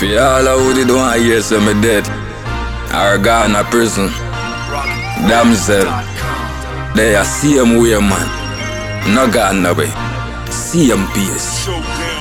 For all who they don't hear say me dead. Or gone a prison. Damsel They are same way man. No gone no way. Same pace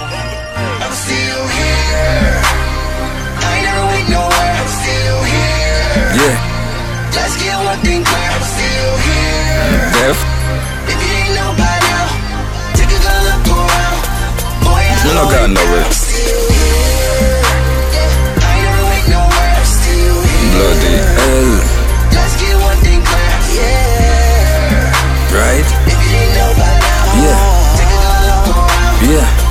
Yeah. Yeah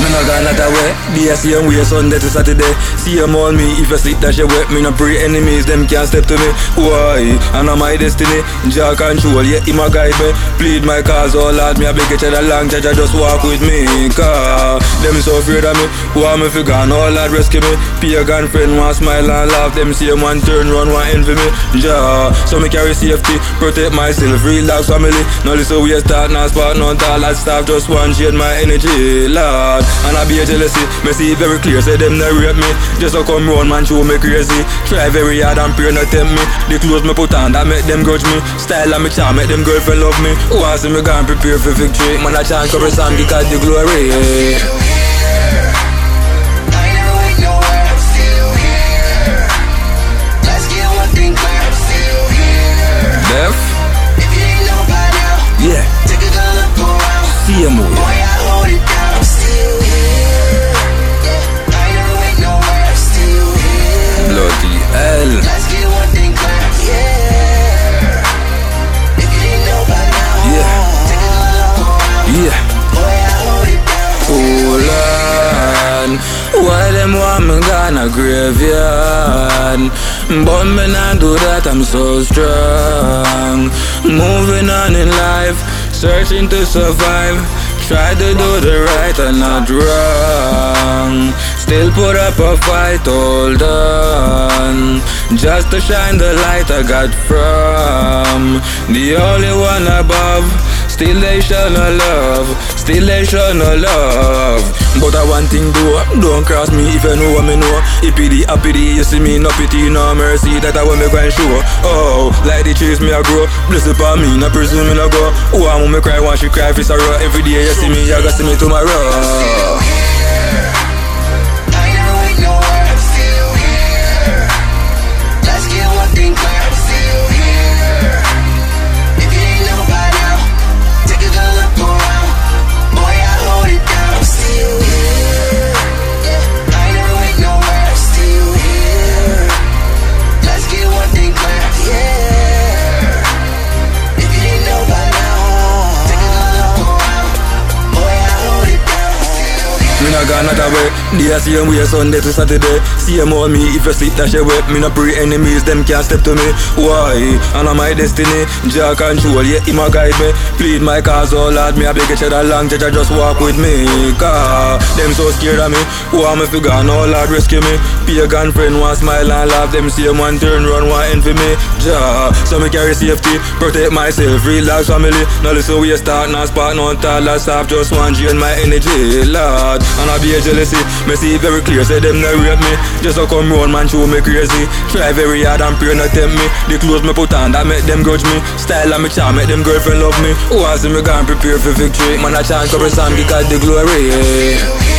Me no gone that way. Be a same way Sunday to Saturday. Same on me If you sleep that you wet. Me no pray enemies Them can't step to me. Why? I know my destiny. Jah control Yeah, him a guide me. Plead my cause Oh Lord Me a beg to the long. Jah just walk with me Cause Them so afraid of me. Want me fi gone? Oh Lord rescue me. Pagan friend Want smile and laugh. Them see same one turn run, Want envy me. Jah So me carry safety Protect myself Relax family. No listen we start Now spot No tall. Lad staff Just one change my energy Lord And I be a jealousy. Me see it very clear Say them not rate me. Just a come round man show me crazy. Try very hard and pray not tempt me. The clothes me put on That make them grudge me. Style and me charm Make them girlfriend love me. Who wants see me gone prepare for victory? Man I chant cover song Because the glory graveyard But me not do that, I'm so strong. Moving on in life Searching to survive. Try to do the right and not wrong. Still put up a fight, hold on. Just to shine the light I got from. The only one above Still they show no love, no love. But I one thing do, don't cross me if you know what me know. Hippity happity, you see me no pity, no mercy. That I want me go and show. Oh, like the trees me I grow, bless upon me, no presume me no go. Oh, I want me cry, want she cry, fi sorrow. Every day you see me, you gotta see me tomorrow. Way Day same way Sunday to Saturday. Same on me if you sleep that you wet. Me no pray enemies them can't step to me. Why? And I'm my destiny. Jah control yeah him a guide me. Plead my cause oh Lord me a beg to the long Jah just walk with me. Cause them so scared of me. Want me fi gone oh Lord rescue me. Pagan friend want smile and laugh. Them same one turn round want envy me. Jah So me carry safety. Protect myself relax family. Now listen we start now spot no tall. Last stop just one drain my energy Lord. And I be a jealousy Me see very clear Say them not rate me. Just a come round man show me crazy. Try very hard and pray not tempt me. The clothes me put on that make them grudge me. Style and me charm make them girlfriend love me. Who see me gone prepare for victory? Man I chant couple song because the glory